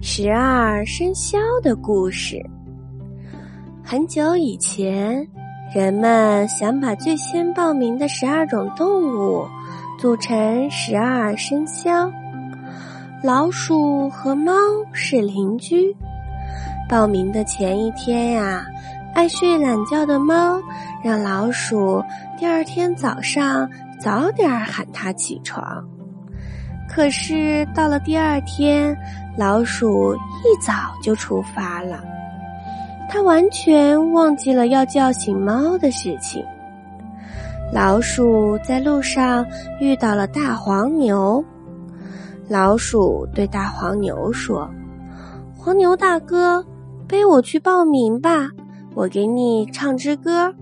十二生肖的故事。很久以前，人们想把最先报名的十二种动物组成十二生肖。老鼠和猫是邻居。报名的前一天呀，爱睡懒觉的猫让老鼠第二天早上早点喊它起床。可是到了第二天，老鼠一早就出发了，它完全忘记了要叫醒猫的事情。老鼠在路上遇到了大黄牛，老鼠对大黄牛说：“黄牛大哥，背我去报名吧，我给你唱支歌。”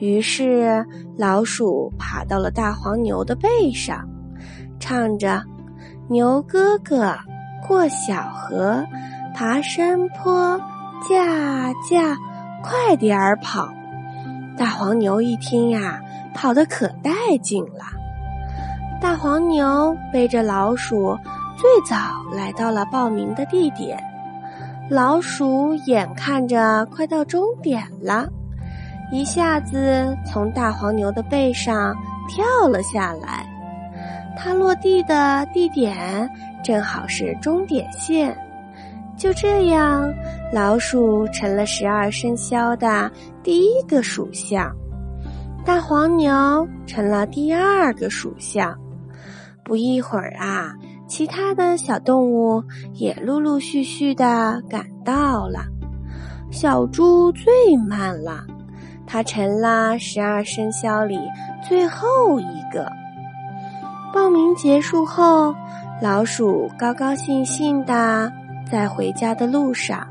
于是老鼠爬到了大黄牛的背上。唱着，牛哥哥过小河，爬山坡，驾驾，快点儿跑！大黄牛一听呀，跑得可带劲了。大黄牛背着老鼠，最早来到了报名的地点。老鼠眼看着快到终点了，一下子从大黄牛的背上跳了下来。它落地的地点正好是终点线，就这样，老鼠成了十二生肖的第一个属相，大黄牛成了第二个属相。不一会儿啊，其他的小动物也陆陆续续的赶到了。小猪最慢了，它成了十二生肖里最后一个。报名结束后，老鼠高高兴兴的在回家的路上。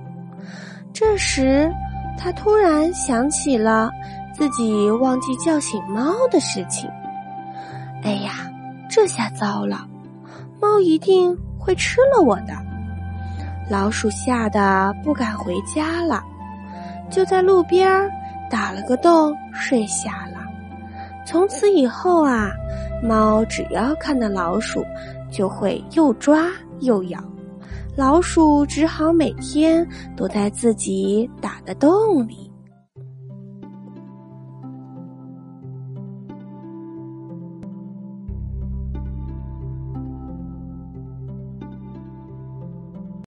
这时，他突然想起了自己忘记叫醒猫的事情。哎呀，这下糟了！猫一定会吃了我的。老鼠吓得不敢回家了，就在路边打了个洞睡下了。从此以后啊。猫只要看到老鼠，就会又抓又咬，老鼠只好每天躲在自己打的洞里。